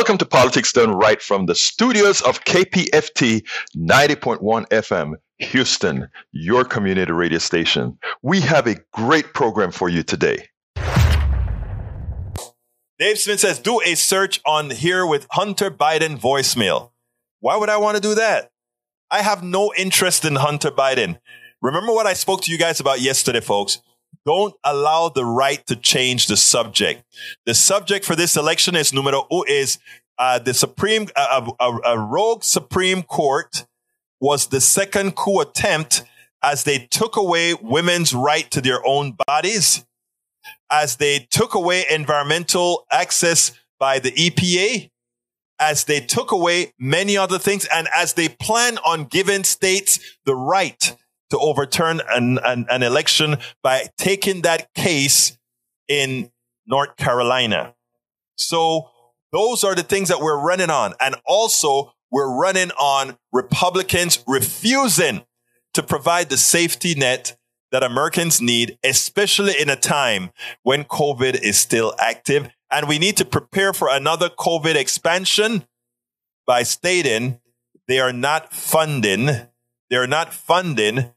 Welcome to Politics Done Right from the studios of KPFT 90.1 FM, Houston, your community radio station. We have a great program for you today. Dave Smith says, do a search on here with Hunter Biden voicemail. Why would I want to do that? I have no interest in Hunter Biden. Remember what I spoke to you guys about yesterday, folks. Don't allow the right to change the subject. The subject for this election is numero is uh, the Supreme, uh, a, a rogue Supreme Court was the second coup attempt as they took away women's right to their own bodies, as they took away environmental access by the EPA, as they took away many other things, and as they plan on giving states the right to overturn an, an, an election by taking that case in North Carolina. So those are the things that we're running on. And also we're running on Republicans refusing to provide the safety net that Americans need, especially in a time when COVID is still active. And we need to prepare for another COVID expansion by stating they are not funding, they're not funding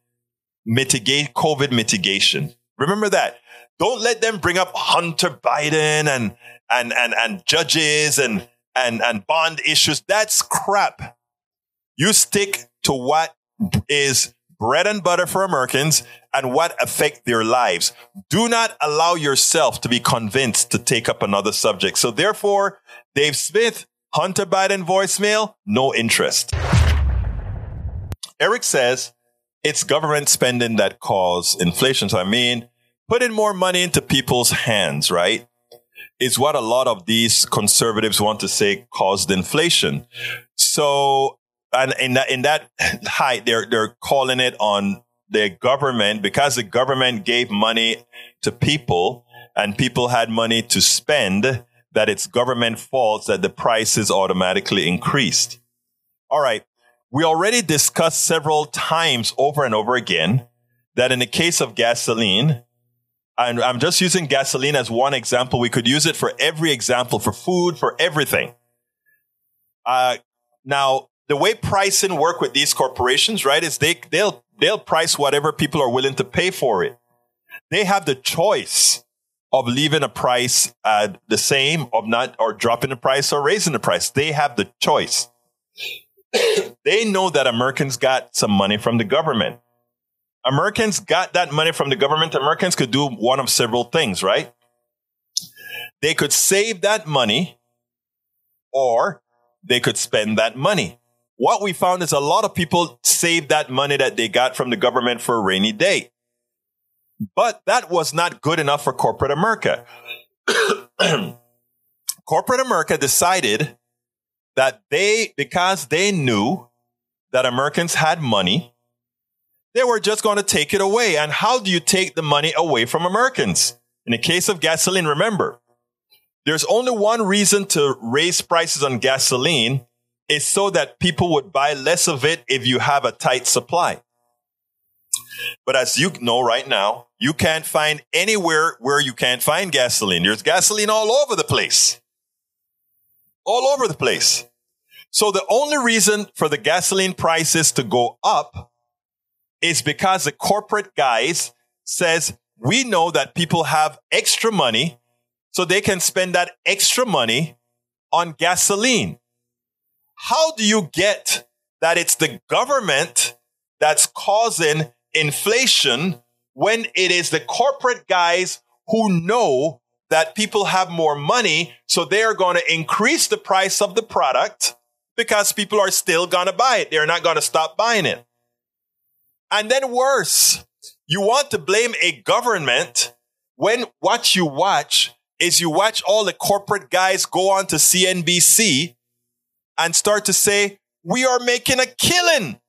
mitigate COVID mitigation. Remember that. Don't let them bring up Hunter Biden and and and and judges and and and bond issues. That's crap. You stick to what is bread and butter for Americans and what affect their lives. Do not allow yourself to be convinced to take up another subject. So therefore, Dave Smith, Hunter Biden voicemail, no interest. Eric says, it's government spending that cause inflation. So I mean, putting more money into people's hands, right? Is what a lot of these conservatives want to say caused inflation. So, and in that, in that height, they're, they're calling it on the government because the government gave money to people and people had money to spend that it's government fault that the prices automatically increased. All right. We already discussed several times over and over again that in the case of gasoline, and I'm just using gasoline as one example. We could use it for every example, for food, for everything. Uh, now, the way pricing work with these corporations, right, is they, they'll, they'll price whatever people are willing to pay for it. They have the choice of leaving a price uh, the same, of not, or dropping the price or raising the price. They have the choice. They know that Americans got some money from the government. Americans got that money from the government. Americans could do one of several things, right? They could save that money or they could spend that money. What we found is a lot of people saved that money that they got from the government for a rainy day. But that was not good enough for corporate America. corporate America decided that they, because they knew that Americans had money, they were just going to take it away. And how do you take the money away from Americans? In the case of gasoline, remember, there's only one reason to raise prices on gasoline is so that people would buy less of it if you have a tight supply. But as you know right now, you can't find anywhere where you can't find gasoline. There's gasoline all over the place all over the place. So the only reason for the gasoline prices to go up is because the corporate guys says, we know that people have extra money, so they can spend that extra money on gasoline. How do you get that it's the government that's causing inflation when it is the corporate guys who know that people have more money. So they are going to increase the price of the product because people are still going to buy it. They're not going to stop buying it. And then worse, you want to blame a government when what you watch is you watch all the corporate guys go on to CNBC and start to say, we are making a killing.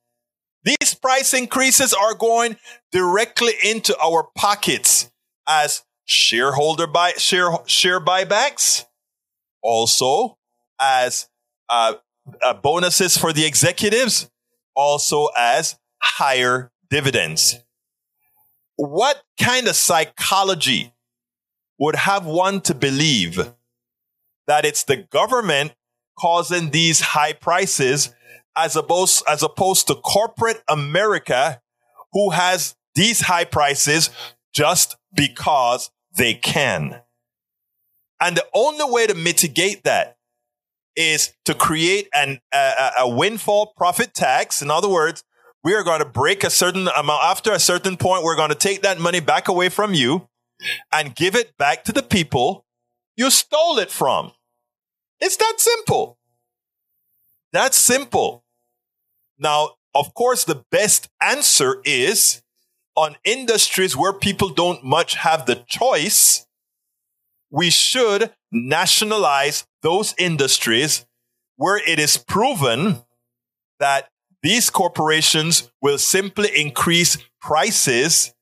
These price increases are going directly into our pockets as shareholder buy share share buybacks, also as uh, uh, bonuses for the executives, also as higher dividends. What kind of psychology would have one to believe that it's the government causing these high prices as opposed, as opposed to corporate America who has these high prices just because they can. And the only way to mitigate that is to create an, a, a windfall profit tax. In other words, we are going to break a certain amount. After a certain point, we're going to take that money back away from you and give it back to the people you stole it from. It's that simple. That's simple. Now, of course, the best answer is on industries where people don't much have the choice. We should nationalize those industries where it is proven that these corporations will simply increase prices,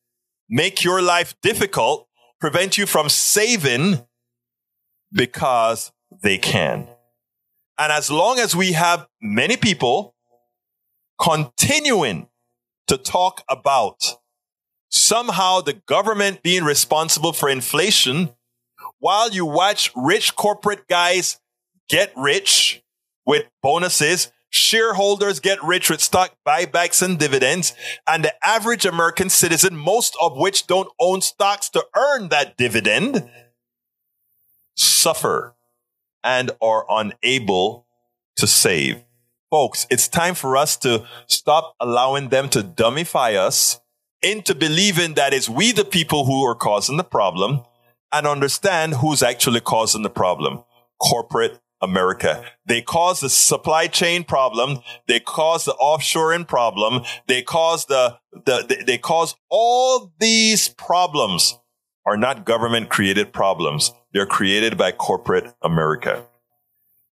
make your life difficult, prevent you from saving because they can. And as long as we have many people continuing to talk about somehow the government being responsible for inflation while you watch rich corporate guys get rich with bonuses, shareholders get rich with stock buybacks and dividends, and the average American citizen, most of which don't own stocks to earn that dividend, suffer and are unable to save. Folks, it's time for us to stop allowing them to dummify us into believing that it's we the people who are causing the problem and understand who's actually causing the problem. Corporate America. They cause the supply chain problem. They cause the offshoring problem. They cause the, the, they, they cause all these problems are not government created problems. They're created by corporate America.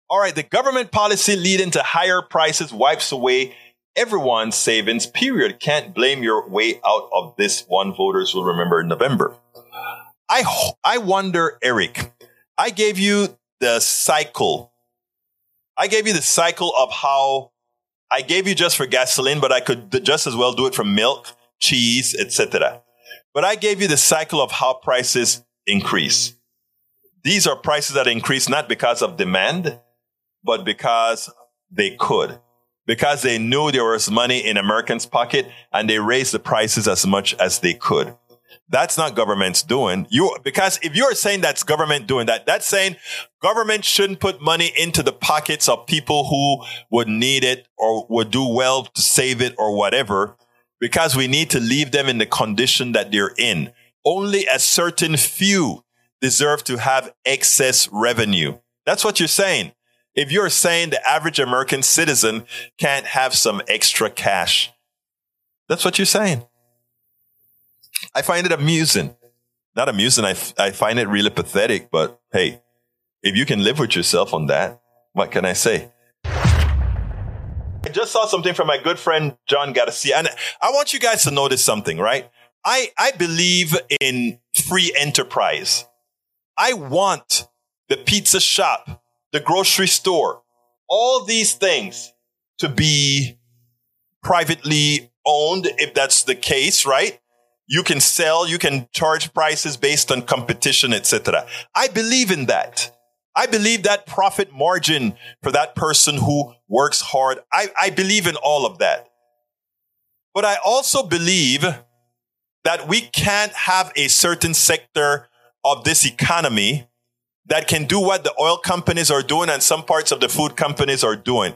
All right. The government policy leading to higher prices wipes away everyone's savings period. Can't blame your way out of this one. Voters will remember in November. I, I wonder, Eric, I gave you the cycle. I gave you the cycle of how I gave you just for gasoline, but I could just as well do it for milk, cheese, etc. But I gave you the cycle of how prices increase. These are prices that increase not because of demand, but because they could because they knew there was money in Americans' pocket and they raised the prices as much as they could. That's not government's doing. You, because if you're saying that's government doing that, that's saying government shouldn't put money into the pockets of people who would need it or would do well to save it or whatever, because we need to leave them in the condition that they're in. Only a certain few deserve to have excess revenue. That's what you're saying if you're saying the average American citizen can't have some extra cash, that's what you're saying. I find it amusing. Not amusing. I, f- I find it really pathetic, but hey, if you can live with yourself on that, what can I say? I just saw something from my good friend John Garcia, and I want you guys to notice something, right? I, I believe in free enterprise. I want the pizza shop the grocery store, all these things to be privately owned if that's the case, right? You can sell, you can charge prices based on competition, etc. I believe in that. I believe that profit margin for that person who works hard. I, I believe in all of that. But I also believe that we can't have a certain sector of this economy that can do what the oil companies are doing and some parts of the food companies are doing.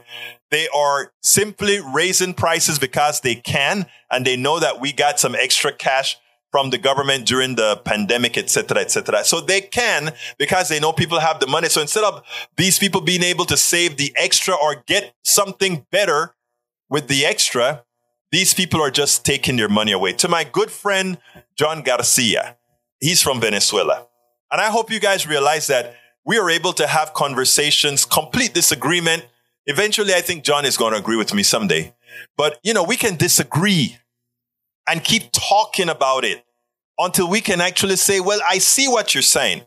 They are simply raising prices because they can and they know that we got some extra cash from the government during the pandemic, etc., etc. So they can because they know people have the money. So instead of these people being able to save the extra or get something better with the extra, these people are just taking their money away. To my good friend John Garcia, he's from Venezuela, and I hope you guys realize that we are able to have conversations, complete disagreement. Eventually, I think John is going to agree with me someday. But, you know, we can disagree and keep talking about it until we can actually say, well, I see what you're saying.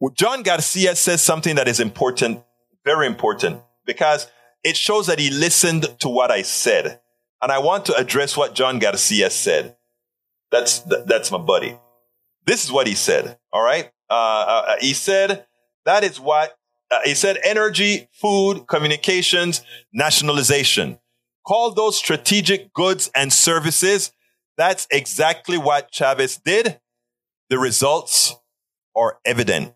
Well, John Garcia says something that is important, very important, because it shows that he listened to what I said. And I want to address what John Garcia said. That's, that's my buddy. This is what he said. All right. Uh, uh, he said, that is what uh, he said energy, food, communications, nationalization. Call those strategic goods and services that's exactly what Chavez did. The results are evident.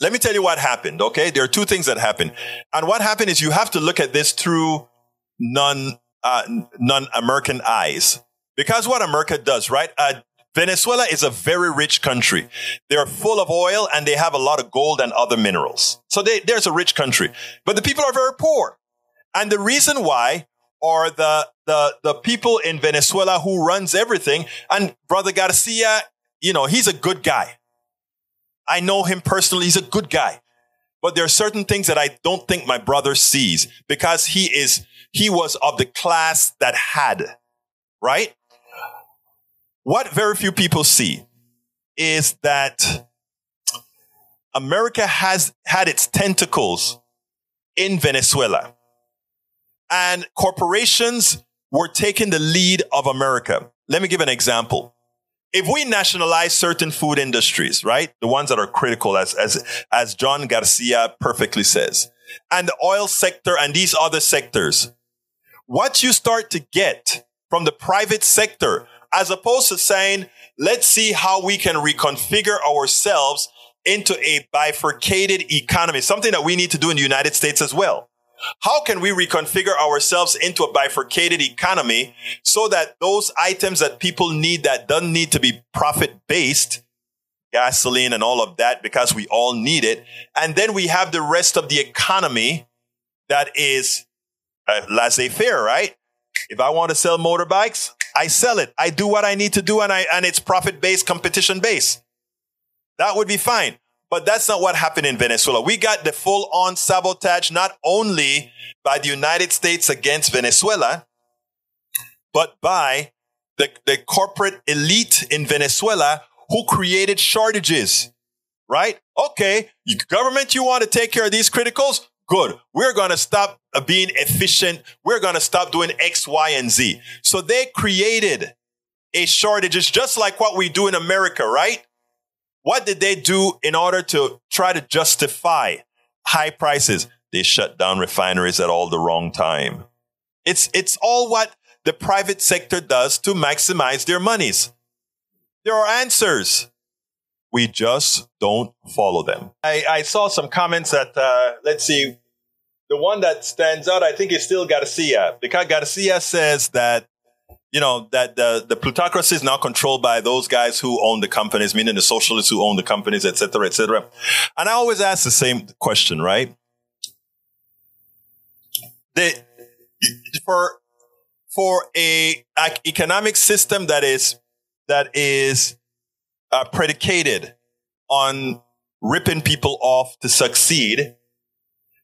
Let me tell you what happened. Okay. There are two things that happened. And what happened is you have to look at this through non, uh, non-American eyes. Because what America does, right? Uh, Venezuela is a very rich country. They're full of oil and they have a lot of gold and other minerals. So they, there's a rich country, but the people are very poor. And the reason why are the, the, the people in Venezuela who runs everything. And Brother Garcia, you know, he's a good guy. I know him personally. He's a good guy. But there are certain things that I don't think my brother sees because he is, he was of the class that had, right? What very few people see is that America has had its tentacles in Venezuela and corporations were taking the lead of America. Let me give an example. If we nationalize certain food industries, right? The ones that are critical as, as, as John Garcia perfectly says, and the oil sector and these other sectors, what you start to get from the private sector, as opposed to saying, let's see how we can reconfigure ourselves into a bifurcated economy, something that we need to do in the United States as well. How can we reconfigure ourselves into a bifurcated economy so that those items that people need that don't need to be profit based, gasoline and all of that, because we all need it. And then we have the rest of the economy that is uh, laissez faire, right? If I want to sell motorbikes, I sell it. I do what I need to do and I, and it's profit based, competition based. That would be fine. But that's not what happened in Venezuela. We got the full on sabotage, not only by the United States against Venezuela, but by the, the corporate elite in Venezuela who created shortages, right? Okay. Government, you want to take care of these criticals? Good. We're going to stop uh, being efficient. We're going to stop doing X, Y, and Z. So they created a shortage. It's just like what we do in America, right? What did they do in order to try to justify high prices? They shut down refineries at all the wrong time. It's, it's all what the private sector does to maximize their monies. There are answers. We just don't follow them. I, I saw some comments that, uh, let's see, the one that stands out, I think, is still Garcia, because Garcia says that you know, that the, the plutocracy is now controlled by those guys who own the companies, meaning the socialists who own the companies, et cetera, et cetera. And I always ask the same question, right? The, for, for a, a economic system that is, that is uh, predicated on ripping people off to succeed,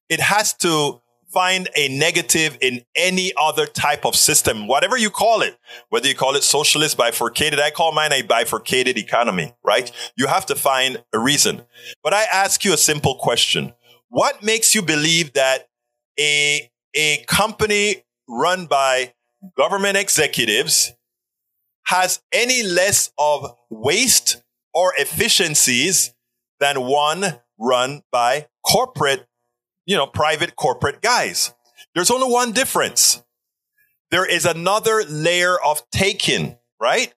it has to find a negative in any other type of system, whatever you call it, whether you call it socialist, bifurcated. I call mine a bifurcated economy, right? You have to find a reason. But I ask you a simple question. What makes you believe that a, a company run by government executives has any less of waste or efficiencies than one run by corporate you know, private corporate guys. There's only one difference. There is another layer of taking, right?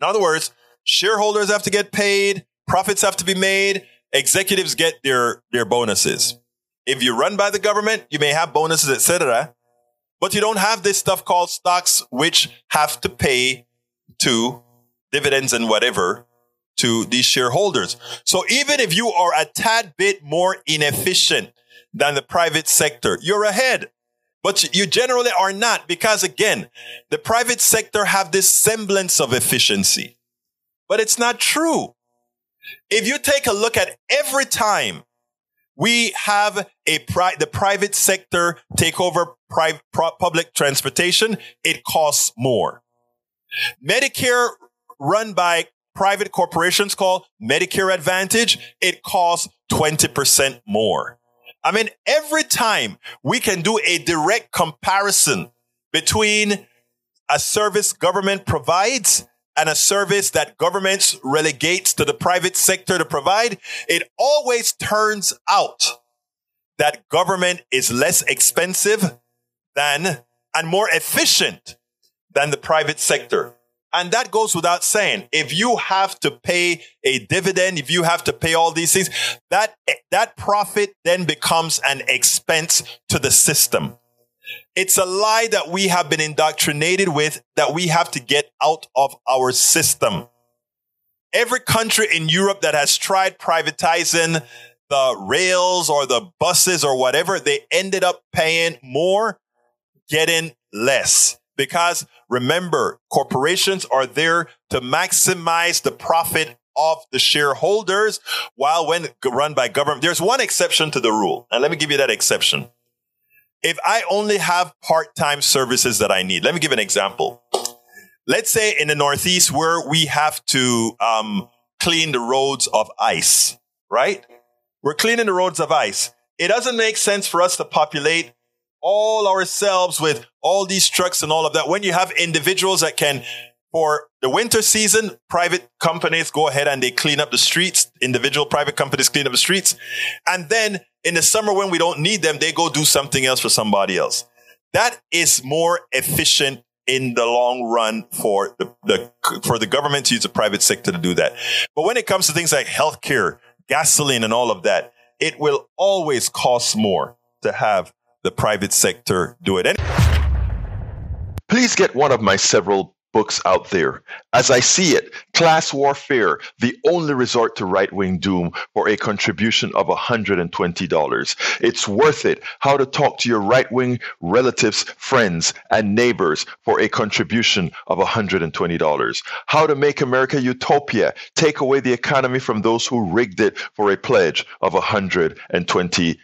In other words, shareholders have to get paid, profits have to be made, executives get their, their bonuses. If you run by the government, you may have bonuses, etc. But you don't have this stuff called stocks, which have to pay to dividends and whatever to these shareholders. So even if you are a tad bit more inefficient than the private sector, you're ahead. But you generally are not because again, the private sector have this semblance of efficiency. But it's not true. If you take a look at every time we have a pri- the private sector take over pri- public transportation, it costs more. Medicare run by private corporations called Medicare Advantage, it costs 20% more. I mean, every time we can do a direct comparison between a service government provides and a service that governments relegates to the private sector to provide, it always turns out that government is less expensive than and more efficient than the private sector. And that goes without saying. If you have to pay a dividend, if you have to pay all these things, that, that profit then becomes an expense to the system. It's a lie that we have been indoctrinated with that we have to get out of our system. Every country in Europe that has tried privatizing the rails or the buses or whatever, they ended up paying more, getting less. Because remember, corporations are there to maximize the profit of the shareholders while when run by government, there's one exception to the rule. And let me give you that exception if I only have part-time services that I need, let me give an example. Let's say in the Northeast where we have to um, clean the roads of ice, right? We're cleaning the roads of ice. It doesn't make sense for us to populate all ourselves with all these trucks and all of that when you have individuals that can for the winter season, private companies go ahead and they clean up the streets. Individual private companies clean up the streets. And then in the summer, when we don't need them, they go do something else for somebody else. That is more efficient in the long run for the, the for the government to use the private sector to do that. But when it comes to things like healthcare, gasoline, and all of that, it will always cost more to have the private sector do it. And- Please get one of my several books out there. As I see it, Class Warfare, the only resort to right wing doom for a contribution of $120. It's worth it. How to talk to your right wing relatives, friends, and neighbors for a contribution of $120. How to make America utopia, take away the economy from those who rigged it for a pledge of $120.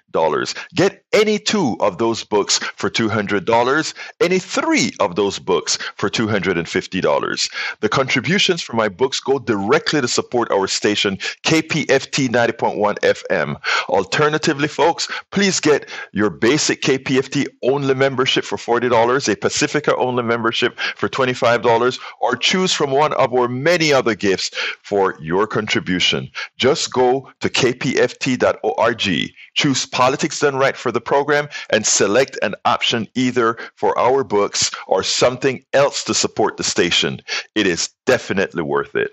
Get any two of those books for $200, any three of those books for $250. The contributions from my books go directly to support our station, KPFT 90.1 FM. Alternatively, folks, please get your basic KPFT only membership for $40, a Pacifica only membership for $25, or choose from one of our many other gifts for your contribution. Just go to kpft.org, choose Politics Done Right for the program, and select an option either for our books or something else to support the station. It is definitely worth it.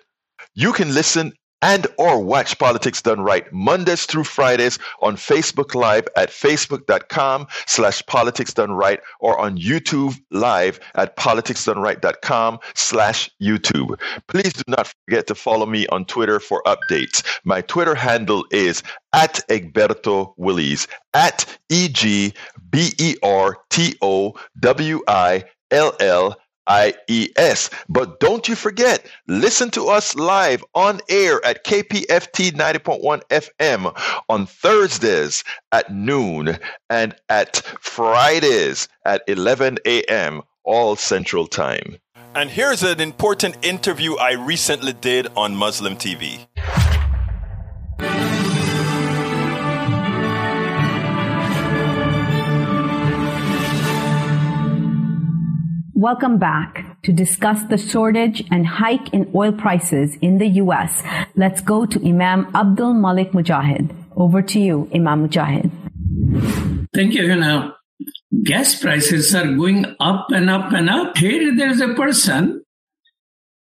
You can listen and or watch Politics Done Right Mondays through Fridays on Facebook Live at facebook.com slash politics done right or on YouTube Live at politicsdoneright.com slash YouTube. Please do not forget to follow me on Twitter for updates. My Twitter handle is at Egberto Willies, at E-G-B-E-R-T-O-W-I-L-L IES. But don't you forget, listen to us live on air at KPFT 90.1 FM on Thursdays at noon and at Fridays at 11 a.m. all Central Time. And here's an important interview I recently did on Muslim TV. Welcome back. To discuss the shortage and hike in oil prices in the U.S., let's go to Imam Abdul Malik Mujahid. Over to you, Imam Mujahid. Thank you, Hannah. Gas prices are going up and up and up. Here there is a person.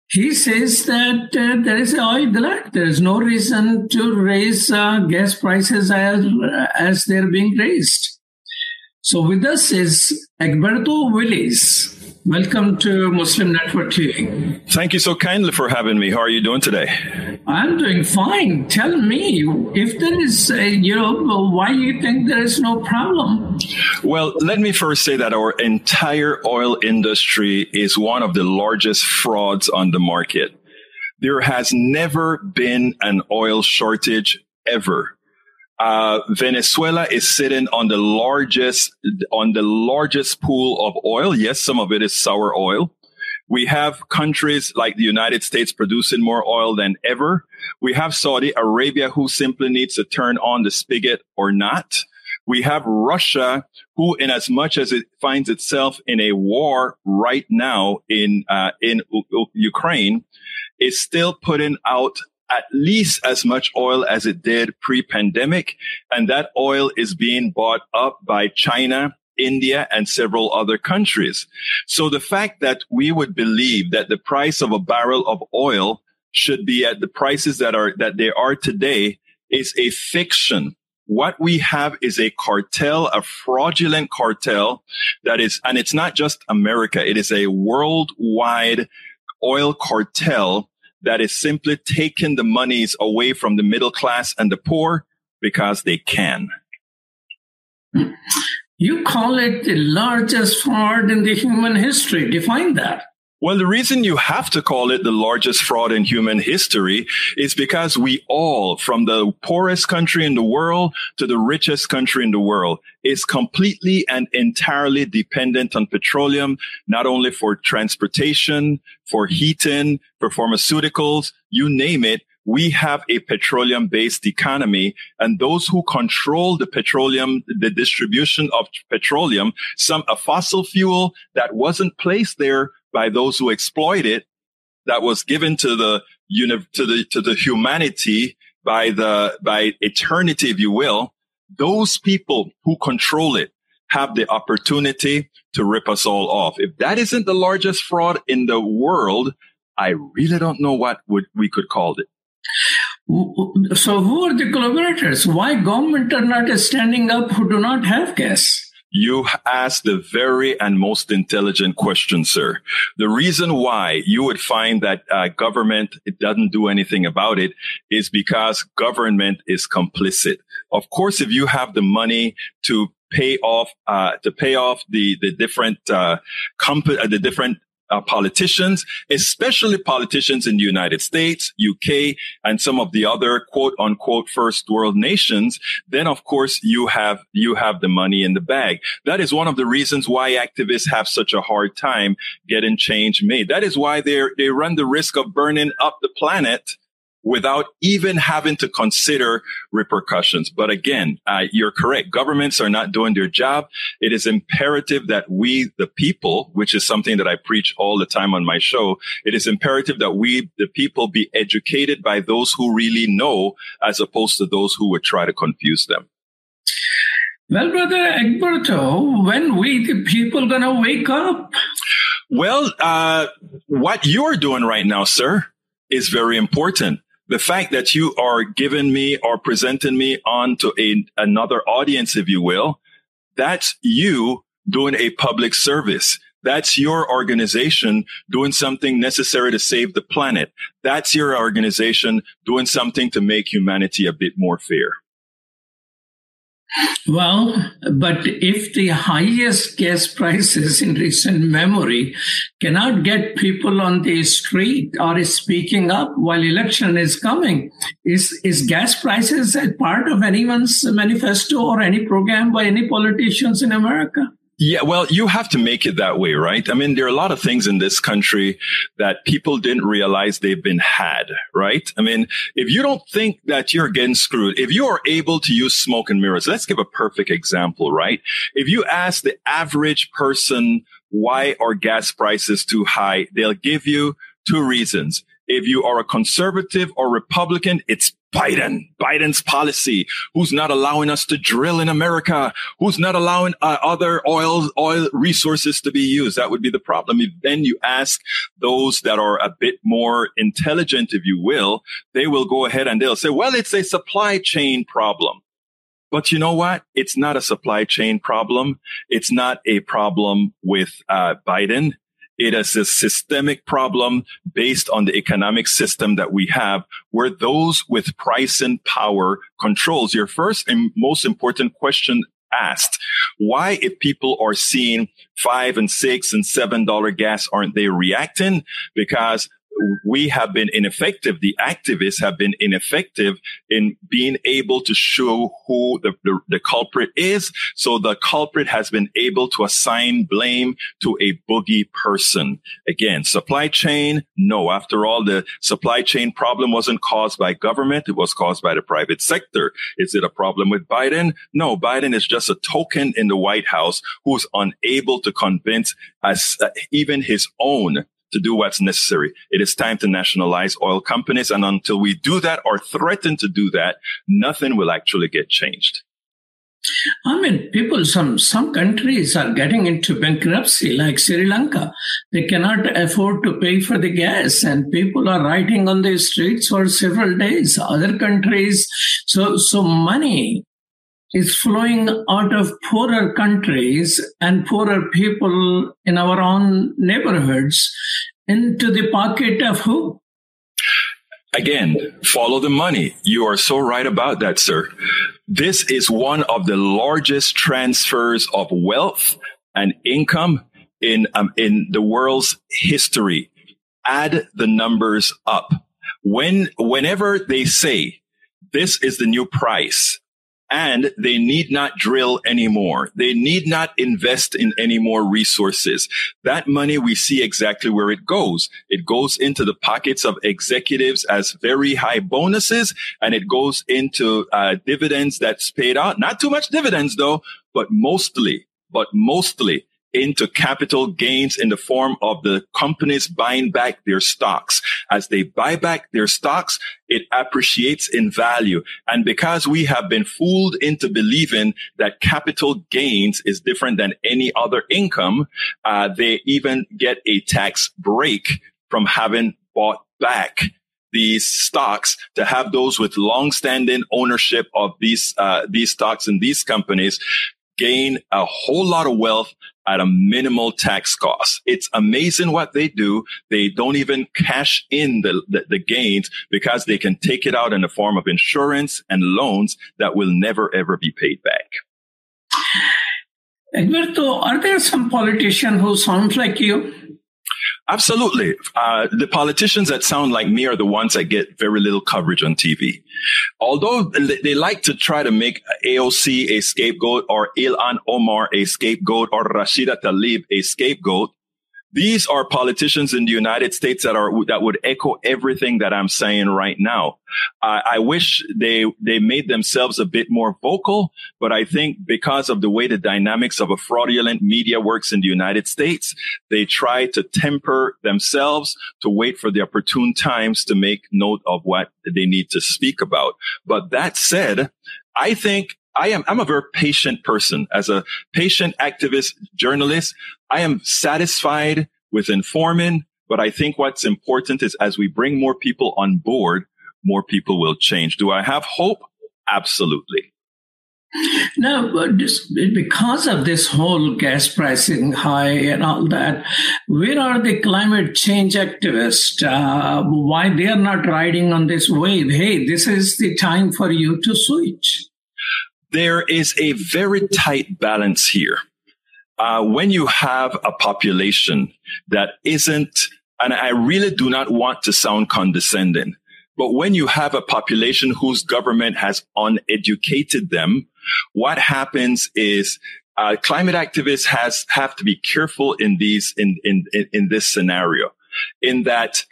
He says that uh, there is an oil glut. There is no reason to raise uh, gas prices as, as they're being raised. So with us is Egberto Willies Welcome to Muslim Network TV. Thank you so kindly for having me. How are you doing today? I'm doing fine. Tell me if there is, a, you know, why you think there is no problem? Well, let me first say that our entire oil industry is one of the largest frauds on the market. There has never been an oil shortage ever. Uh, Venezuela is sitting on the largest on the largest pool of oil. Yes, some of it is sour oil. We have countries like the United States producing more oil than ever. We have Saudi Arabia who simply needs to turn on the spigot or not. We have Russia who, in as much as it finds itself in a war right now in uh, in U- Ukraine, is still putting out at least as much oil as it did pre-pandemic. And that oil is being bought up by China, India, and several other countries. So the fact that we would believe that the price of a barrel of oil should be at the prices that are, that they are today is a fiction. What we have is a cartel, a fraudulent cartel that is, and it's not just America. It is a worldwide oil cartel that is simply taking the monies away from the middle class and the poor because they can. You call it the largest fraud in the human history. Define that. Well, the reason you have to call it the largest fraud in human history is because we all, from the poorest country in the world to the richest country in the world, is completely and entirely dependent on petroleum, not only for transportation, for heating, for pharmaceuticals, you name it. We have a petroleum based economy and those who control the petroleum, the distribution of petroleum, some a fossil fuel that wasn't placed there by those who exploit it that was given to the to the to the humanity by the by eternity if you will those people who control it have the opportunity to rip us all off. If that isn't the largest fraud in the world i really don't know what would we could call it. So who are the collaborators? Why government are not standing up who do not have gas you asked the very and most intelligent question, sir. The reason why you would find that uh, government it doesn't do anything about it is because government is complicit. Of course, if you have the money to pay off uh, to pay off the the different uh, comp- uh, the different uh, politicians, especially politicians in the United States, UK, and some of the other quote unquote first world nations, then of course you have, you have the money in the bag. That is one of the reasons why activists have such a hard time getting change made. That is why they they run the risk of burning up the planet without even having to consider repercussions. But again, uh, you're correct. Governments are not doing their job. It is imperative that we, the people, which is something that I preach all the time on my show, it is imperative that we, the people, be educated by those who really know as opposed to those who would try to confuse them. Well, brother Egberto, when we the people gonna wake up? Well, uh, what you're doing right now, sir, is very important the fact that you are giving me or presenting me on to a, another audience, if you will, that's you doing a public service. That's your organization doing something necessary to save the planet. That's your organization doing something to make humanity a bit more fair. Well, but if the highest gas prices in recent memory cannot get people on the street or speaking up while election is coming, is, is gas prices a part of anyone's manifesto or any program by any politicians in America? Yeah, well, you have to make it that way, right? I mean, there are a lot of things in this country that people didn't realize they've been had, right? I mean, if you don't think that you're getting screwed, if you are able to use smoke and mirrors, let's give a perfect example, right? If you ask the average person, why are gas prices too high? They'll give you two reasons. If you are a conservative or Republican, it's Biden, Biden's policy, who's not allowing us to drill in America, who's not allowing uh, other oil, oil resources to be used. That would be the problem. If then you ask those that are a bit more intelligent, if you will, they will go ahead and they'll say, well, it's a supply chain problem. But you know what? It's not a supply chain problem. It's not a problem with uh, Biden. It is a systemic problem based on the economic system that we have where those with price and power controls. Your first and most important question asked, why if people are seeing five and six and seven dollar gas, aren't they reacting? Because we have been ineffective. The activists have been ineffective in being able to show who the, the, the, culprit is. So the culprit has been able to assign blame to a boogie person. Again, supply chain. No, after all, the supply chain problem wasn't caused by government. It was caused by the private sector. Is it a problem with Biden? No, Biden is just a token in the White House who's unable to convince us, uh, even his own to do what's necessary. It is time to nationalize oil companies. And until we do that or threaten to do that, nothing will actually get changed. I mean, people, some, some countries are getting into bankruptcy, like Sri Lanka. They cannot afford to pay for the gas and people are riding on the streets for several days. Other countries, so, so money is flowing out of poorer countries and poorer people in our own neighborhoods into the pocket of who? Again, follow the money. You are so right about that, sir. This is one of the largest transfers of wealth and income in, um, in the world's history. Add the numbers up. When, whenever they say this is the new price, and they need not drill anymore. They need not invest in any more resources. That money, we see exactly where it goes. It goes into the pockets of executives as very high bonuses and it goes into uh, dividends that's paid out. Not too much dividends though, but mostly, but mostly into capital gains in the form of the companies buying back their stocks. As they buy back their stocks, it appreciates in value. And because we have been fooled into believing that capital gains is different than any other income, uh, they even get a tax break from having bought back these stocks to have those with long-standing ownership of these uh, these stocks and these companies gain a whole lot of wealth at a minimal tax cost. It's amazing what they do. They don't even cash in the, the, the, gains because they can take it out in the form of insurance and loans that will never ever be paid back. Egberto, are there some politicians who sound like you? Absolutely. Uh, the politicians that sound like me are the ones that get very little coverage on TV. Although they like to try to make AOC a scapegoat or Ilhan Omar a scapegoat or Rashida Tlaib a scapegoat, these are politicians in the United States that are that would echo everything that I'm saying right now. I wish they they made themselves a bit more vocal, but I think because of the way the dynamics of a fraudulent media works in the United States, they try to temper themselves to wait for the opportune times to make note of what they need to speak about. But that said, I think I am, I'm a very patient person. As a patient activist journalist, I am satisfied with informing, but I think what's important is as we bring more people on board, more people will change. Do I have hope? Absolutely. No, because of this whole gas pricing high and all that, where are the climate change activists? Uh, why they are not riding on this wave? Hey, this is the time for you to switch there is a very tight balance here. Uh, when you have a population that isn't, and I really do not want to sound condescending, but when you have a population whose government has uneducated them, what happens is uh, climate activists has have to be careful in these in, in in this scenario, in that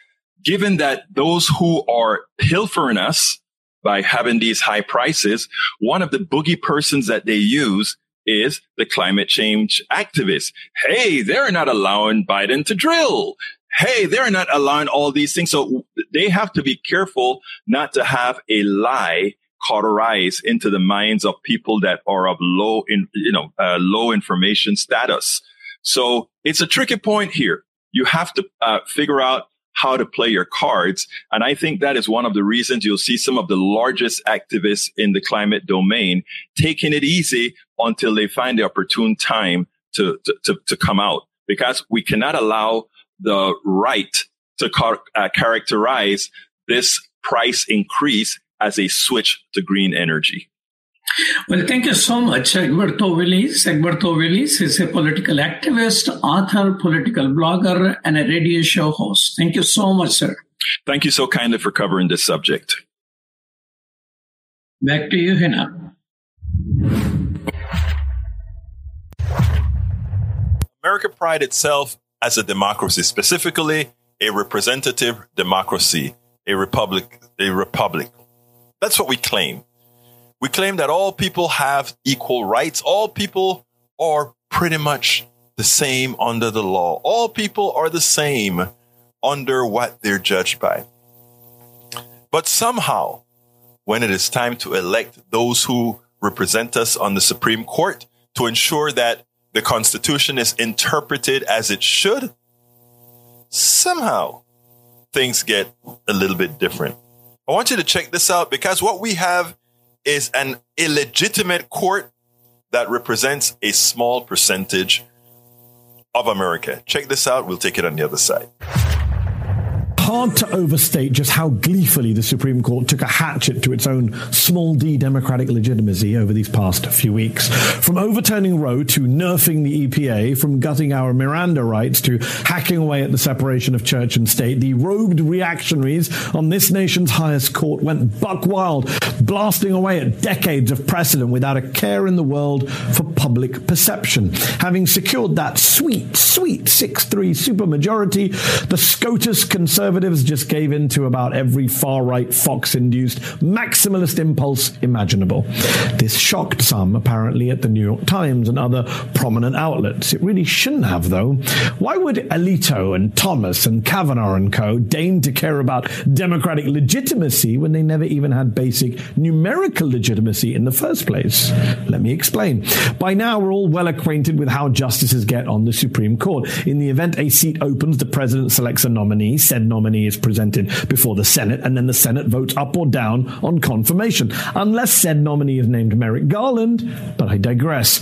given that those who are pilfering us by having these high prices, one of the boogie persons that they use is the climate change activists. Hey, they're not allowing Biden to drill. Hey, they're not allowing all these things. So they have to be careful not to have a lie cauterize into the minds of people that are of low in, you know, uh, low information status. So it's a tricky point here. You have to uh, figure out how to play your cards. And I think that is one of the reasons you'll see some of the largest activists in the climate domain taking it easy until they find the opportune time to, to, to, to come out because we cannot allow the right to car- uh, characterize this price increase as a switch to green energy. Well, thank you so much, Egberto Willies. Egberto Willies is a political activist, author, political blogger, and a radio show host. Thank you so much, sir. Thank you so kindly for covering this subject. Back to you, Hina. America pride itself as a democracy, specifically a representative democracy, a republic, a republic. That's what we claim. We claim that all people have equal rights. All people are pretty much the same under the law. All people are the same under what they're judged by. But somehow, when it is time to elect those who represent us on the Supreme Court to ensure that the Constitution is interpreted as it should, somehow things get a little bit different. I want you to check this out because what we have is an illegitimate court that represents a small percentage of America. Check this out. We'll take it on the other side hard to overstate just how gleefully the Supreme Court took a hatchet to its own small d democratic legitimacy over these past few weeks. From overturning Roe to nerfing the EPA, from gutting our Miranda rights to hacking away at the separation of church and state, the robed reactionaries on this nation's highest court went buck wild, blasting away at decades of precedent without a care in the world for public perception. Having secured that sweet, sweet 6 3 supermajority, the SCOTUS conservative conservatives just gave in to about every far right Fox induced maximalist impulse imaginable. This shocked some, apparently, at the New York Times and other prominent outlets. It really shouldn't have, though. Why would Alito and Thomas and Kavanaugh and co. deign to care about democratic legitimacy when they never even had basic numerical legitimacy in the first place? Let me explain. By now, we're all well acquainted with how justices get on the Supreme Court. In the event a seat opens, the president selects a nominee, said nominee nominee is presented before the Senate, and then the Senate votes up or down on confirmation, unless said nominee is named Merrick Garland. But I digress.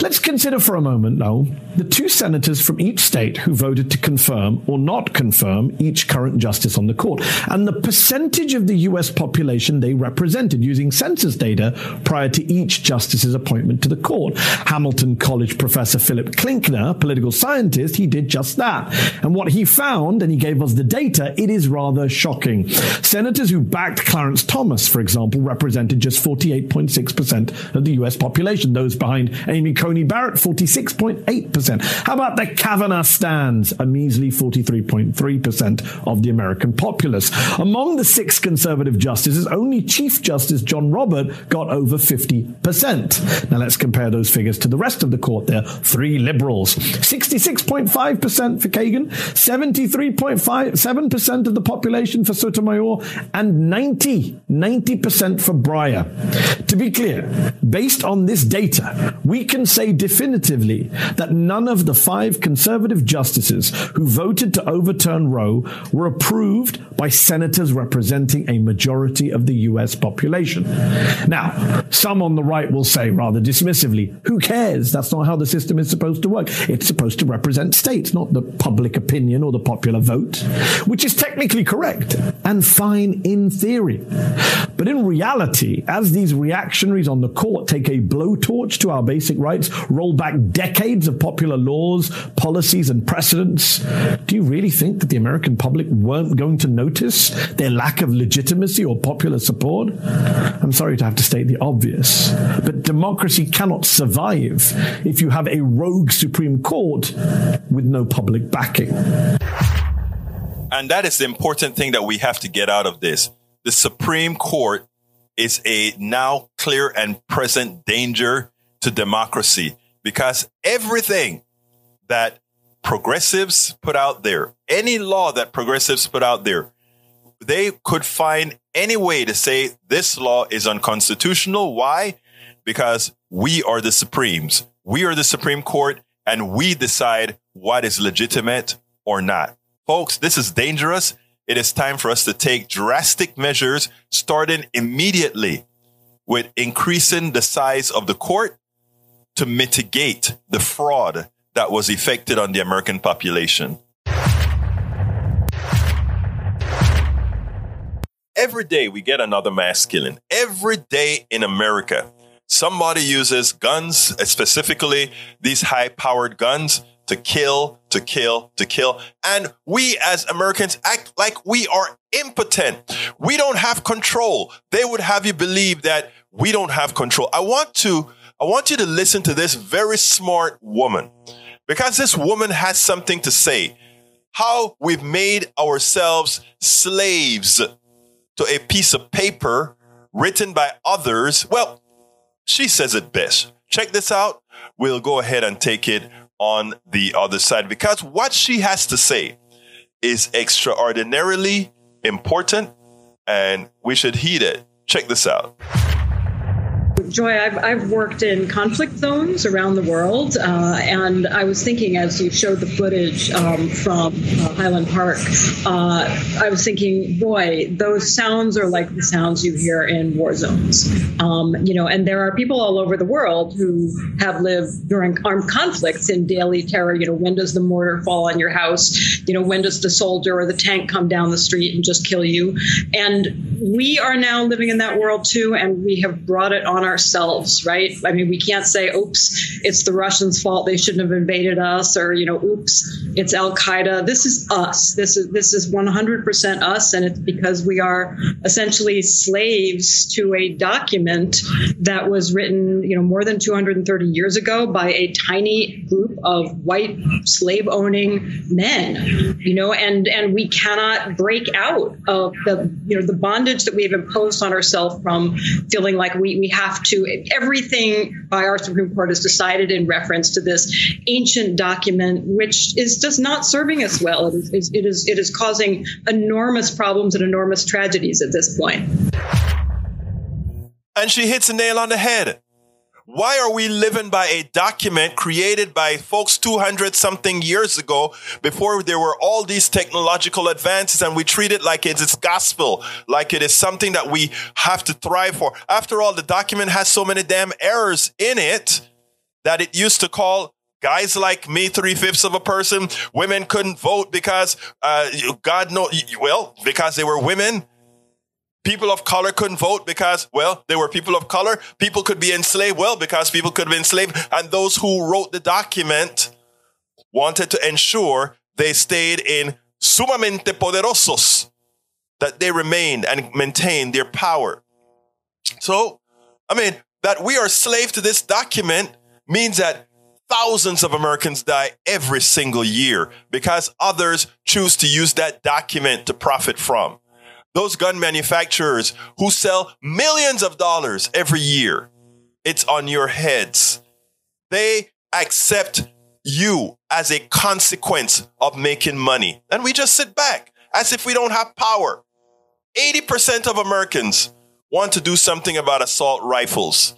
Let's consider for a moment, though, the two senators from each state who voted to confirm or not confirm each current justice on the court, and the percentage of the U.S. population they represented using census data prior to each justice's appointment to the court. Hamilton College professor Philip Klinkner, political scientist, he did just that. And what he found, and he gave us the data, data, it is rather shocking. Senators who backed Clarence Thomas, for example, represented just 48.6% of the US population. Those behind Amy Coney Barrett, 46.8%. How about the Kavanaugh stands? A measly 43.3% of the American populace. Among the six conservative justices, only Chief Justice John Robert got over 50%. Now let's compare those figures to the rest of the court there. are Three liberals. 66.5% for Kagan, 73.5 7% of the population for Sotomayor and 90, 90% for Breyer. To be clear, based on this data, we can say definitively that none of the five conservative justices who voted to overturn Roe were approved by senators representing a majority of the US population. Now, some on the right will say rather dismissively, who cares? That's not how the system is supposed to work. It's supposed to represent states, not the public opinion or the popular vote, which is technically correct and fine in theory. But in reality, as these reactionaries on the court take a blowtorch to our basic rights, roll back decades of popular laws, policies, and precedents, do you really think that the American public weren't going to notice their lack of legitimacy or popular support? I'm sorry to have to state the obvious, but democracy cannot survive if you have a rogue Supreme Court with no public backing. And that is the important thing that we have to get out of this. The Supreme Court is a now clear and present danger to democracy because everything that progressives put out there, any law that progressives put out there, they could find any way to say this law is unconstitutional. Why? Because we are the Supremes. We are the Supreme Court and we decide what is legitimate or not. Folks, this is dangerous. It is time for us to take drastic measures starting immediately with increasing the size of the court to mitigate the fraud that was effected on the American population. Every day we get another mass killing. Every day in America, somebody uses guns, specifically these high powered guns, to kill, to kill, to kill. And we as Americans act like we are impotent. We don't have control. They would have you believe that we don't have control. I want to, I want you to listen to this very smart woman because this woman has something to say. How we've made ourselves slaves to a piece of paper written by others. Well, she says it best. Check this out. We'll go ahead and take it on the other side because what she has to say is extraordinarily important and we should heed it. Check this out. Joy, I've, I've worked in conflict zones around the world, uh, and I was thinking as you showed the footage um, from uh, Highland Park, uh, I was thinking, boy, those sounds are like the sounds you hear in war zones. Um, you know, and there are people all over the world who have lived during armed conflicts in daily terror. You know, when does the mortar fall on your house? You know, when does the soldier or the tank come down the street and just kill you? And we are now living in that world too, and we have brought it on ourselves, right? I mean, we can't say, oops, it's the Russians' fault. They shouldn't have invaded us, or, you know, oops, it's Al Qaeda. This is us. This is, this is 100% us. And it's because we are essentially slaves to a document that was written, you know, more than 230 years ago by a tiny group of white slave owning men, you know, and, and we cannot break out of the, you know, the bondage that we've imposed on ourselves from feeling like we, we have to, everything by our Supreme Court is decided in reference to this ancient document, which is just not serving us well. It is, it is, it is causing enormous problems and enormous tragedies at this point. And she hits a nail on the head. Why are we living by a document created by folks 200 something years ago before there were all these technological advances and we treat it like it's gospel, like it is something that we have to thrive for? After all, the document has so many damn errors in it that it used to call guys like me, three fifths of a person. Women couldn't vote because, uh, God know, well, because they were women. People of color couldn't vote because, well, they were people of color. People could be enslaved, well, because people could be enslaved. And those who wrote the document wanted to ensure they stayed in sumamente poderosos, that they remained and maintained their power. So, I mean, that we are slave to this document means that thousands of Americans die every single year because others choose to use that document to profit from those gun manufacturers who sell millions of dollars every year. It's on your heads. They accept you as a consequence of making money. And we just sit back as if we don't have power. 80% of Americans want to do something about assault rifles.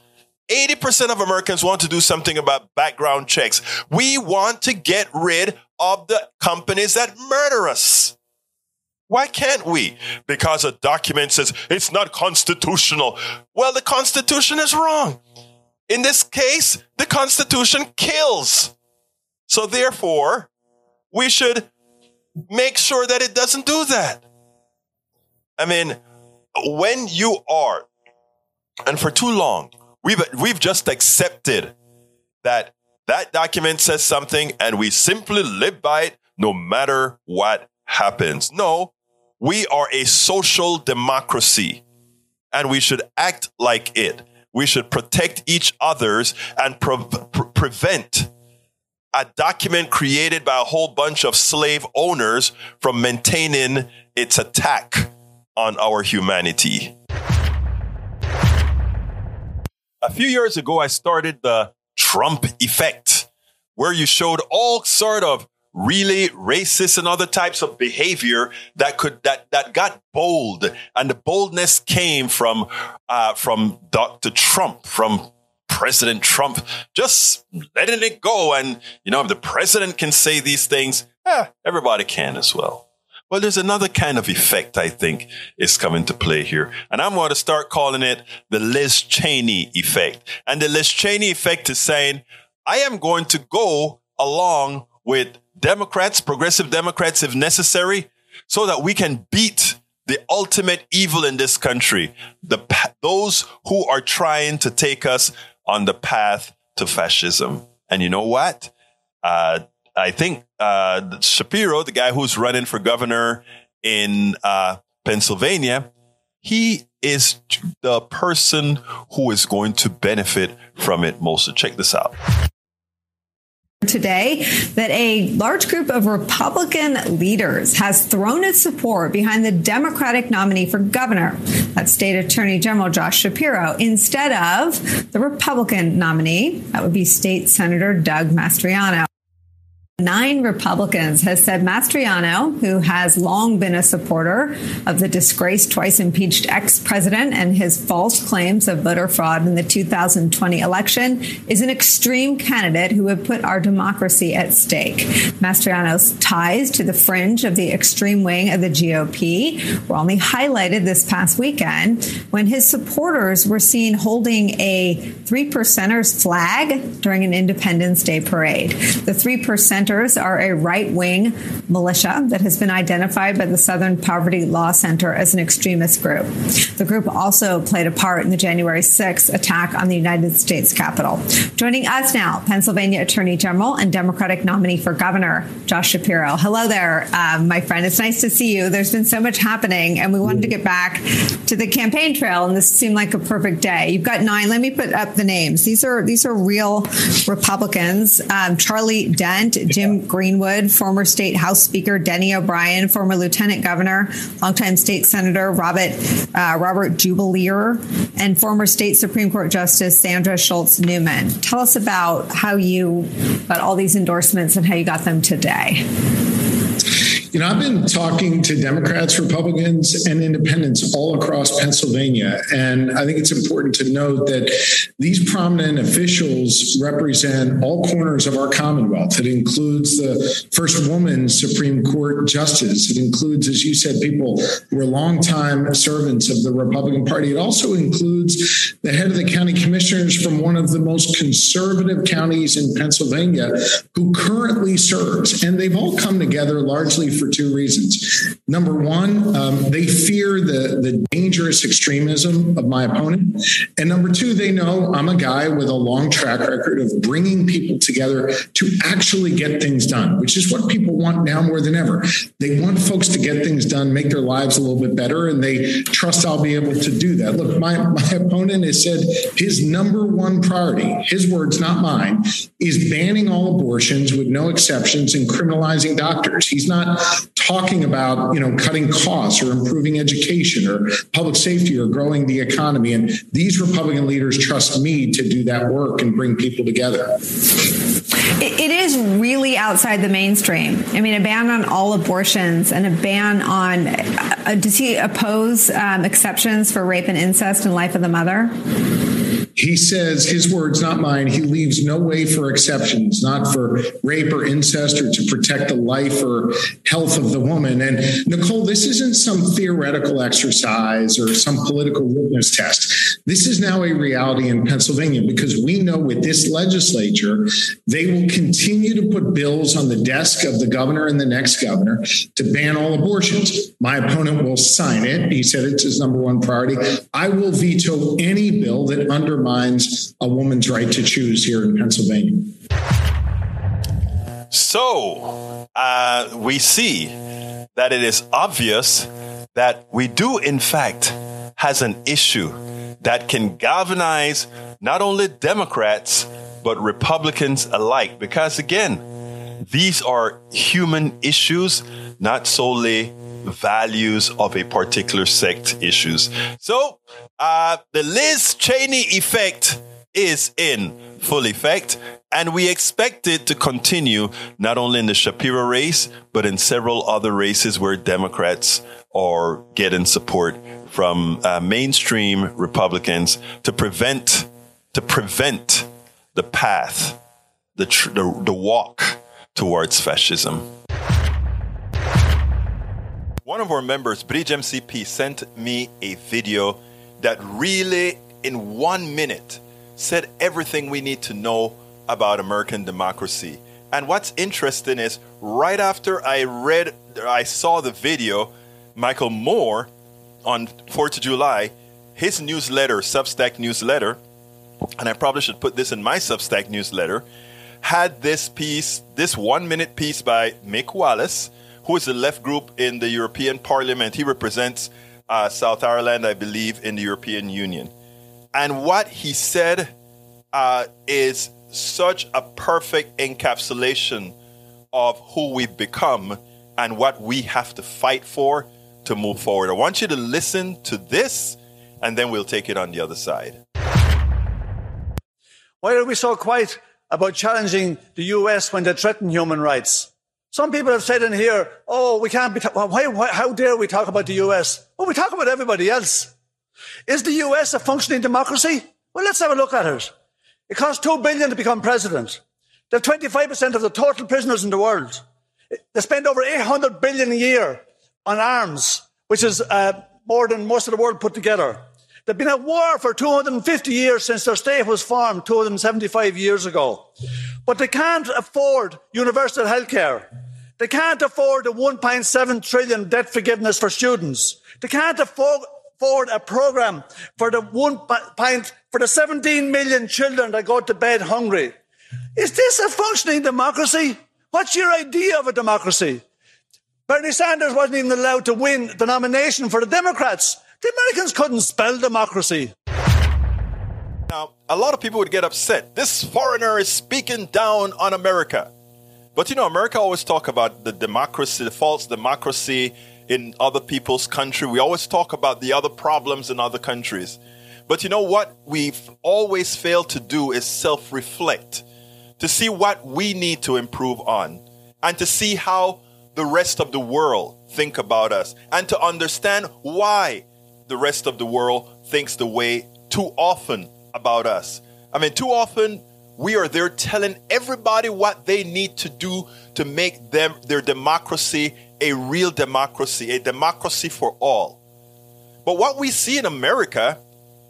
80% of Americans want to do something about background checks. We want to get rid of the companies that murder us. Why can't we? Because a document says it's not constitutional. Well, the Constitution is wrong. In this case, the Constitution kills. So therefore, we should make sure that it doesn't do that. I mean, when you are, and for too long, we've, we've just accepted that that document says something and we simply live by it no matter what happens. No, we are a social democracy and we should act like it. We should protect each other's and pre- pre- prevent a document created by a whole bunch of slave owners from maintaining its attack on our humanity. A few years ago, I started the Trump effect, where you showed all sort of really racist and other types of behavior that could that that got bold. And the boldness came from uh, from dr trump from president trump. Just letting it go. And you know if the president can say these things eh, everybody can as well. Well there's another kind of effect i think is coming to play here. And i'm going to start calling it the liz cheney effect. And the liz cheney effect is saying i am going to go along with Democrats, progressive Democrats, if necessary, so that we can beat the ultimate evil in this country, the those who are trying to take us on the path to fascism. And you know what? Uh, I think uh, Shapiro, the guy who's running for governor in uh, Pennsylvania, he is the person who is going to benefit from it most. So check this out today that a large group of Republican leaders has thrown its support behind the Democratic nominee for governor, that State Attorney General Josh Shapiro, instead of the Republican nominee, that would be State Senator Doug Mastriano. Nine Republicans has said Mastriano, who has long been a supporter of the disgraced, twice impeached ex president and his false claims of voter fraud in the 2020 election, is an extreme candidate who would put our democracy at stake. Mastriano's ties to the fringe of the extreme wing of the GOP were only highlighted this past weekend when his supporters were seen holding a three percenters flag during an Independence Day parade. The three percent Centers are a right wing militia that has been identified by the Southern Poverty Law Center as an extremist group. The group also played a part in the January 6th attack on the United States Capitol. Joining us now, Pennsylvania Attorney General and Democratic nominee for governor, Josh Shapiro. Hello there, um, my friend. It's nice to see you. There's been so much happening, and we wanted to get back to the campaign trail, and this seemed like a perfect day. You've got nine. Let me put up the names. These are these are real Republicans. Um, Charlie Dent, Jim Greenwood, former state House Speaker Denny O'Brien, former Lieutenant Governor, longtime State Senator Robert uh, Robert Jubelirer, and former State Supreme Court Justice Sandra Schultz Newman. Tell us about how you got all these endorsements and how you got them today. You know, I've been talking to Democrats, Republicans, and independents all across Pennsylvania. And I think it's important to note that these prominent officials represent all corners of our Commonwealth. It includes the first woman Supreme Court justice. It includes, as you said, people who are longtime servants of the Republican Party. It also includes the head of the county commissioners from one of the most conservative counties in Pennsylvania who currently serves. And they've all come together largely for for two reasons. Number one, um, they fear the, the dangerous extremism of my opponent. And number two, they know I'm a guy with a long track record of bringing people together to actually get things done, which is what people want now more than ever. They want folks to get things done, make their lives a little bit better, and they trust I'll be able to do that. Look, my, my opponent has said his number one priority, his words, not mine, is banning all abortions with no exceptions and criminalizing doctors. He's not talking about you know cutting costs or improving education or public safety or growing the economy and these republican leaders trust me to do that work and bring people together it is really outside the mainstream. I mean, a ban on all abortions and a ban on. Uh, does he oppose um, exceptions for rape and incest and life of the mother? He says his words not mine. He leaves no way for exceptions not for rape or incest or to protect the life or health of the woman. And Nicolle this isn't some theoretical exercise or some political witness test. This is now a reality in pennsylvania because we know with this legislature they will continue to put bills on the desk of the governor and the next governor to ban all abortions. My opponent will sign it. He said it's his number one priority. I will veto any bill that under undermines a woman's right to choose here in Pennsylvania. So uh, we see that it is obvious that we do, in fact, has an issue that can galvanize not only Democrats but Republicans alike. Because again, these are human issues, not solely values of a particular sect issues. So, uh, the Liz Cheney effect is in full effect, and we expect it to continue not only in the Shapiro race, but in several other races where Democrats are getting support from uh, mainstream Republicans to prevent to prevent the path, the tr- the, the walk towards fascism. One of our members, Bridge MCP, sent me a video that really, in one minute, said everything we need to know about American democracy. And what's interesting is right after I read, I saw the video, Michael Moore on 4th of July, his newsletter, Substack newsletter, and I probably should put this in my Substack newsletter, had this piece, this one minute piece by Mick Wallace, who is the left group in the European Parliament. He represents uh, South Ireland, I believe, in the European Union. And what he said uh, is such a perfect encapsulation of who we've become and what we have to fight for to move forward. I want you to listen to this, and then we'll take it on the other side. Why are we so quiet about challenging the US when they threaten human rights? Some people have said in here, oh, we can't be, ta- why, why, how dare we talk about the US? Well, we talk about everybody else. Is the US a functioning democracy? Well, let's have a look at it. It costs two billion to become president. They're 25% of the total prisoners in the world. They spend over 800 billion a year on arms, which is uh, more than most of the world put together. They've been at war for 250 years since their state was formed 275 years ago. But they can't afford universal health care. They can't afford the 1.7 trillion debt forgiveness for students. They can't afford, afford a program for the one point, for the 17 million children that go to bed hungry. Is this a functioning democracy? What's your idea of a democracy? Bernie Sanders wasn't even allowed to win the nomination for the Democrats. The Americans couldn't spell democracy. Now, a lot of people would get upset. This foreigner is speaking down on America. But you know, America always talk about the democracy, the false democracy in other people's country. We always talk about the other problems in other countries. But you know what we've always failed to do is self-reflect to see what we need to improve on and to see how the rest of the world think about us and to understand why the rest of the world thinks the way too often about us. I mean, too often we are there telling everybody what they need to do to make them their democracy a real democracy, a democracy for all. But what we see in America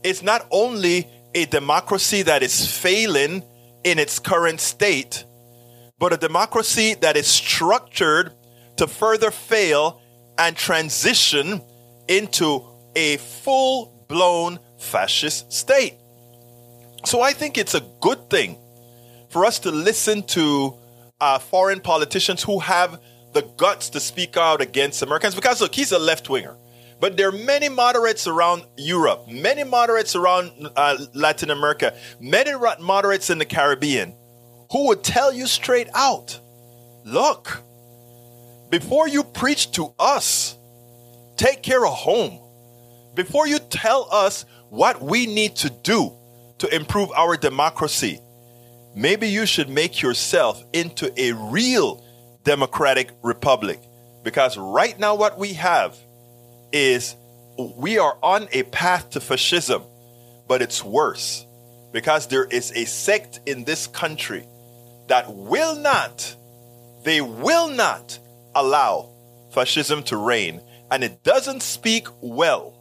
is not only a democracy that is failing in its current state, but a democracy that is structured to further fail and transition into a full blown fascist state. So I think it's a good thing for us to listen to uh, foreign politicians who have the guts to speak out against Americans because look, he's a left winger. But there are many moderates around Europe, many moderates around uh, Latin America, many moderates in the Caribbean who would tell you straight out look, before you preach to us, take care of home. Before you tell us what we need to do to improve our democracy, maybe you should make yourself into a real democratic republic. Because right now, what we have is we are on a path to fascism, but it's worse because there is a sect in this country that will not, they will not allow fascism to reign. And it doesn't speak well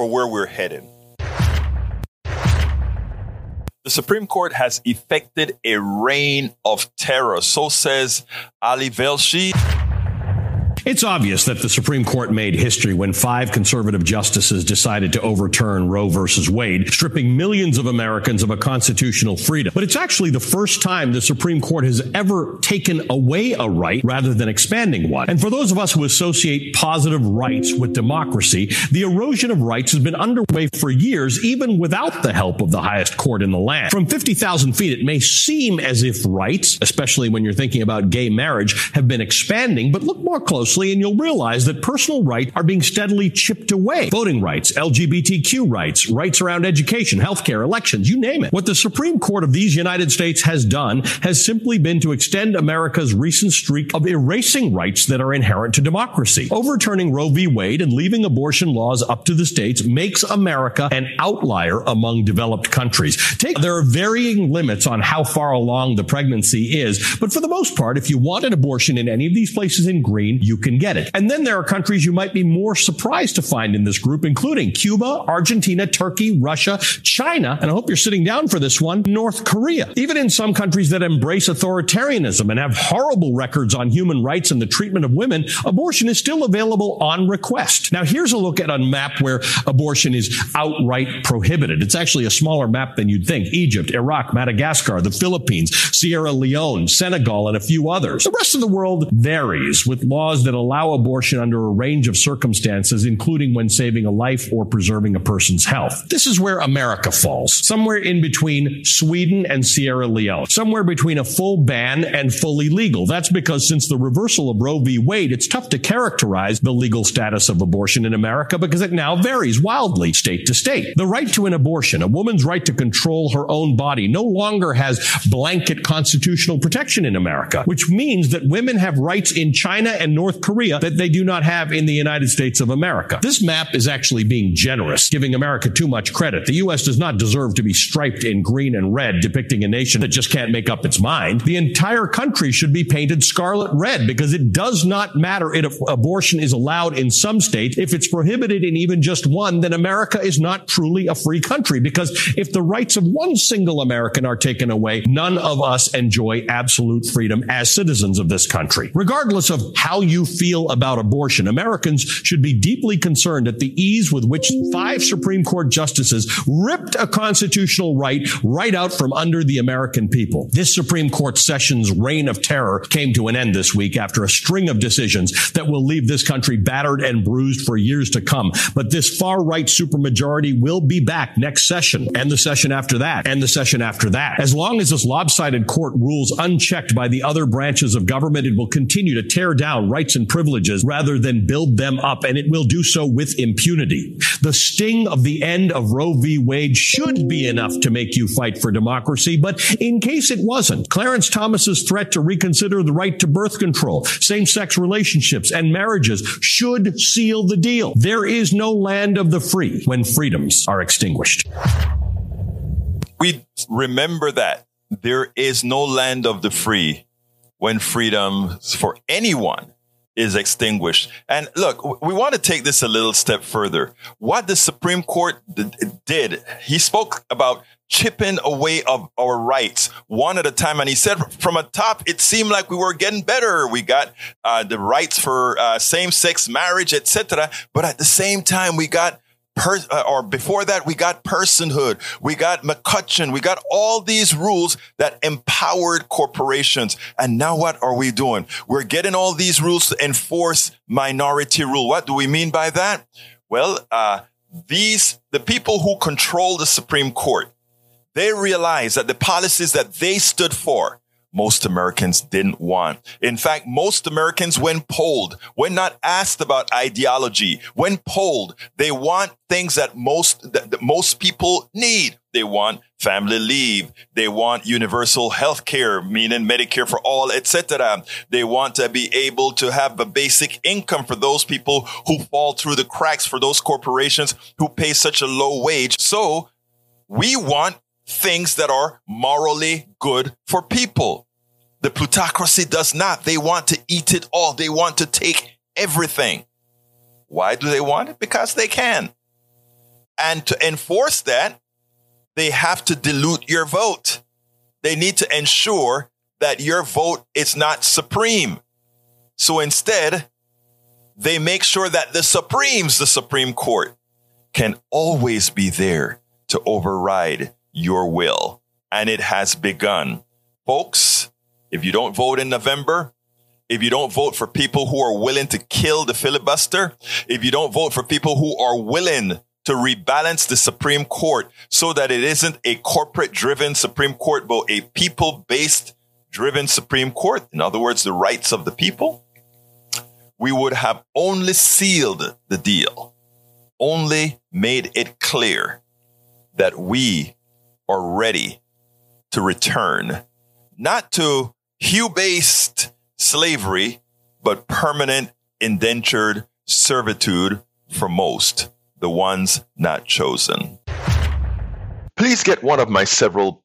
for where we're heading. The Supreme Court has effected a reign of terror. So says Ali Velshi. It's obvious that the Supreme Court made history when five conservative justices decided to overturn Roe versus Wade, stripping millions of Americans of a constitutional freedom. But it's actually the first time the Supreme Court has ever taken away a right rather than expanding one. And for those of us who associate positive rights with democracy, the erosion of rights has been underway for years, even without the help of the highest court in the land. From 50,000 feet, it may seem as if rights, especially when you're thinking about gay marriage, have been expanding, but look more closely closely and you'll realize that personal rights are being steadily chipped away. Voting rights, LGBTQ rights, rights around education, healthcare, elections, you name it. What the Supreme Court of these United States has done has simply been to extend America's recent streak of erasing rights that are inherent to democracy. Overturning Roe v. Wade and leaving abortion laws up to the states makes America an outlier among developed countries. Take, there are varying limits on how far along the pregnancy is, but for the most part, if you want an abortion in any of these places in green, you can get it. And then there are countries you might be more surprised to find in this group, including Cuba, Argentina, Turkey, Russia, China, and I hope you're sitting down for this one, North Korea. Even in some countries that embrace authoritarianism and have horrible records on human rights and the treatment of women, abortion is still available on request. Now, here's a look at a map where abortion is outright prohibited. It's actually a smaller map than you'd think. Egypt, Iraq, Madagascar, the Philippines, Sierra Leone, Senegal, and a few others. The rest of the world varies with laws that allow abortion under a range of circumstances, including when saving a life or preserving a person's health. This is where America falls, somewhere in between Sweden and Sierra Leone, somewhere between a full ban and fully legal. That's because since the reversal of Roe v. Wade, it's tough to characterize the legal status of abortion in America because it now varies wildly state to state. The right to an abortion, a woman's right to control her own body, no longer has blanket constitutional protection in America, which means that women have rights in China and North Korea that they do not have in the United States of America. This map is actually being generous, giving America too much credit. The U.S. does not deserve to be striped in green and red, depicting a nation that just can't make up its mind. The entire country should be painted scarlet red because it does not matter if abortion is allowed in some states. If it's prohibited in even just one, then America is not truly a free country because if the rights of one single American are taken away, none of us enjoy absolute freedom as citizens of this country. Regardless of how you feel about abortion, Americans should be deeply concerned at the ease with which five Supreme Court justices ripped a constitutional right right out from under the American people. This Supreme Court session's reign of terror came to an end this week after a string of decisions that will leave this country battered and bruised for years to come. But this far right supermajority will be back next session and the session after that and the session after that. As long as this lopsided court rules unchecked by the other branches of government, it will continue to tear down rights and privileges rather than build them up, and it will do so with impunity. The sting of the end of Roe v. Wade should be enough to make you fight for democracy, but in case it wasn't, Clarence Thomas's threat to reconsider the right to birth control, same-sex relationships, and marriages should seal the deal. There is no land of the free when freedoms are extinguished. We remember that there is no land of the free when freedoms for anyone is extinguished. And look, we want to take this a little step further. What the Supreme Court did, he spoke about chipping away of our rights one at a time. And he said from a top, it seemed like we were getting better. We got uh, the rights for uh, same sex marriage, etc. But at the same time, we got Uh, or before that, we got personhood, we got McCutcheon, we got all these rules that empowered corporations. And now what are we doing? We're getting all these rules to enforce minority rule. What do we mean by that? Well, uh, these, the people who control the Supreme Court, they realize that the policies that they stood for, most Americans didn't want. In fact, most Americans, when polled, when not asked about ideology, when polled, they want things that most, that, that most people need. They want family leave. They want universal health care, meaning Medicare for all, etc. They want to be able to have a basic income for those people who fall through the cracks, for those corporations who pay such a low wage. So we want things that are morally good for people. The plutocracy does not. They want to eat it all. They want to take everything. Why do they want it? Because they can. And to enforce that, they have to dilute your vote. They need to ensure that your vote is not supreme. So instead, they make sure that the Supremes, the Supreme Court, can always be there to override your will. And it has begun. Folks, if you don't vote in November, if you don't vote for people who are willing to kill the filibuster, if you don't vote for people who are willing to rebalance the Supreme Court so that it isn't a corporate driven Supreme Court, but a people based driven Supreme Court, in other words, the rights of the people, we would have only sealed the deal, only made it clear that we are ready to return, not to hue based slavery, but permanent indentured servitude for most, the ones not chosen. Please get one of my several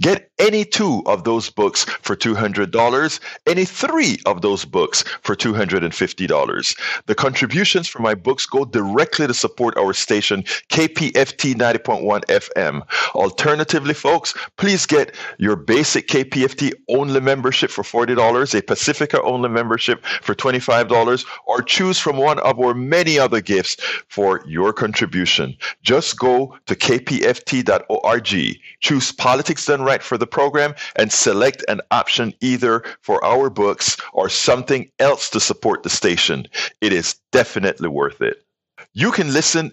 Get any two of those books for $200, any three of those books for $250. The contributions for my books go directly to support our station, KPFT 90.1 FM. Alternatively, folks, please get your basic KPFT only membership for $40, a Pacifica only membership for $25, or choose from one of our many other gifts for your contribution. Just go to kpft.org, choose Politics Done Right for the program, and select an option either for our books or something else to support the station. It is definitely worth it. You can listen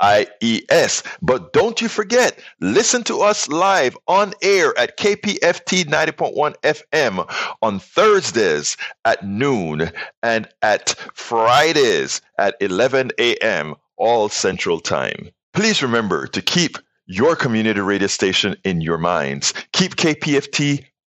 IES. But don't you forget, listen to us live on air at KPFT 90.1 FM on Thursdays at noon and at Fridays at 11 a.m. all Central Time. Please remember to keep your community radio station in your minds. Keep KPFT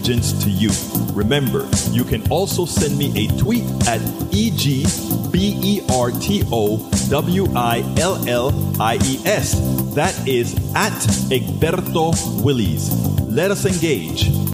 allegiance to you. Remember, you can also send me a tweet at E-G-B-E-R-T-O-W-I-L-L-I-E-S. That is at Egberto Willies. Let us engage.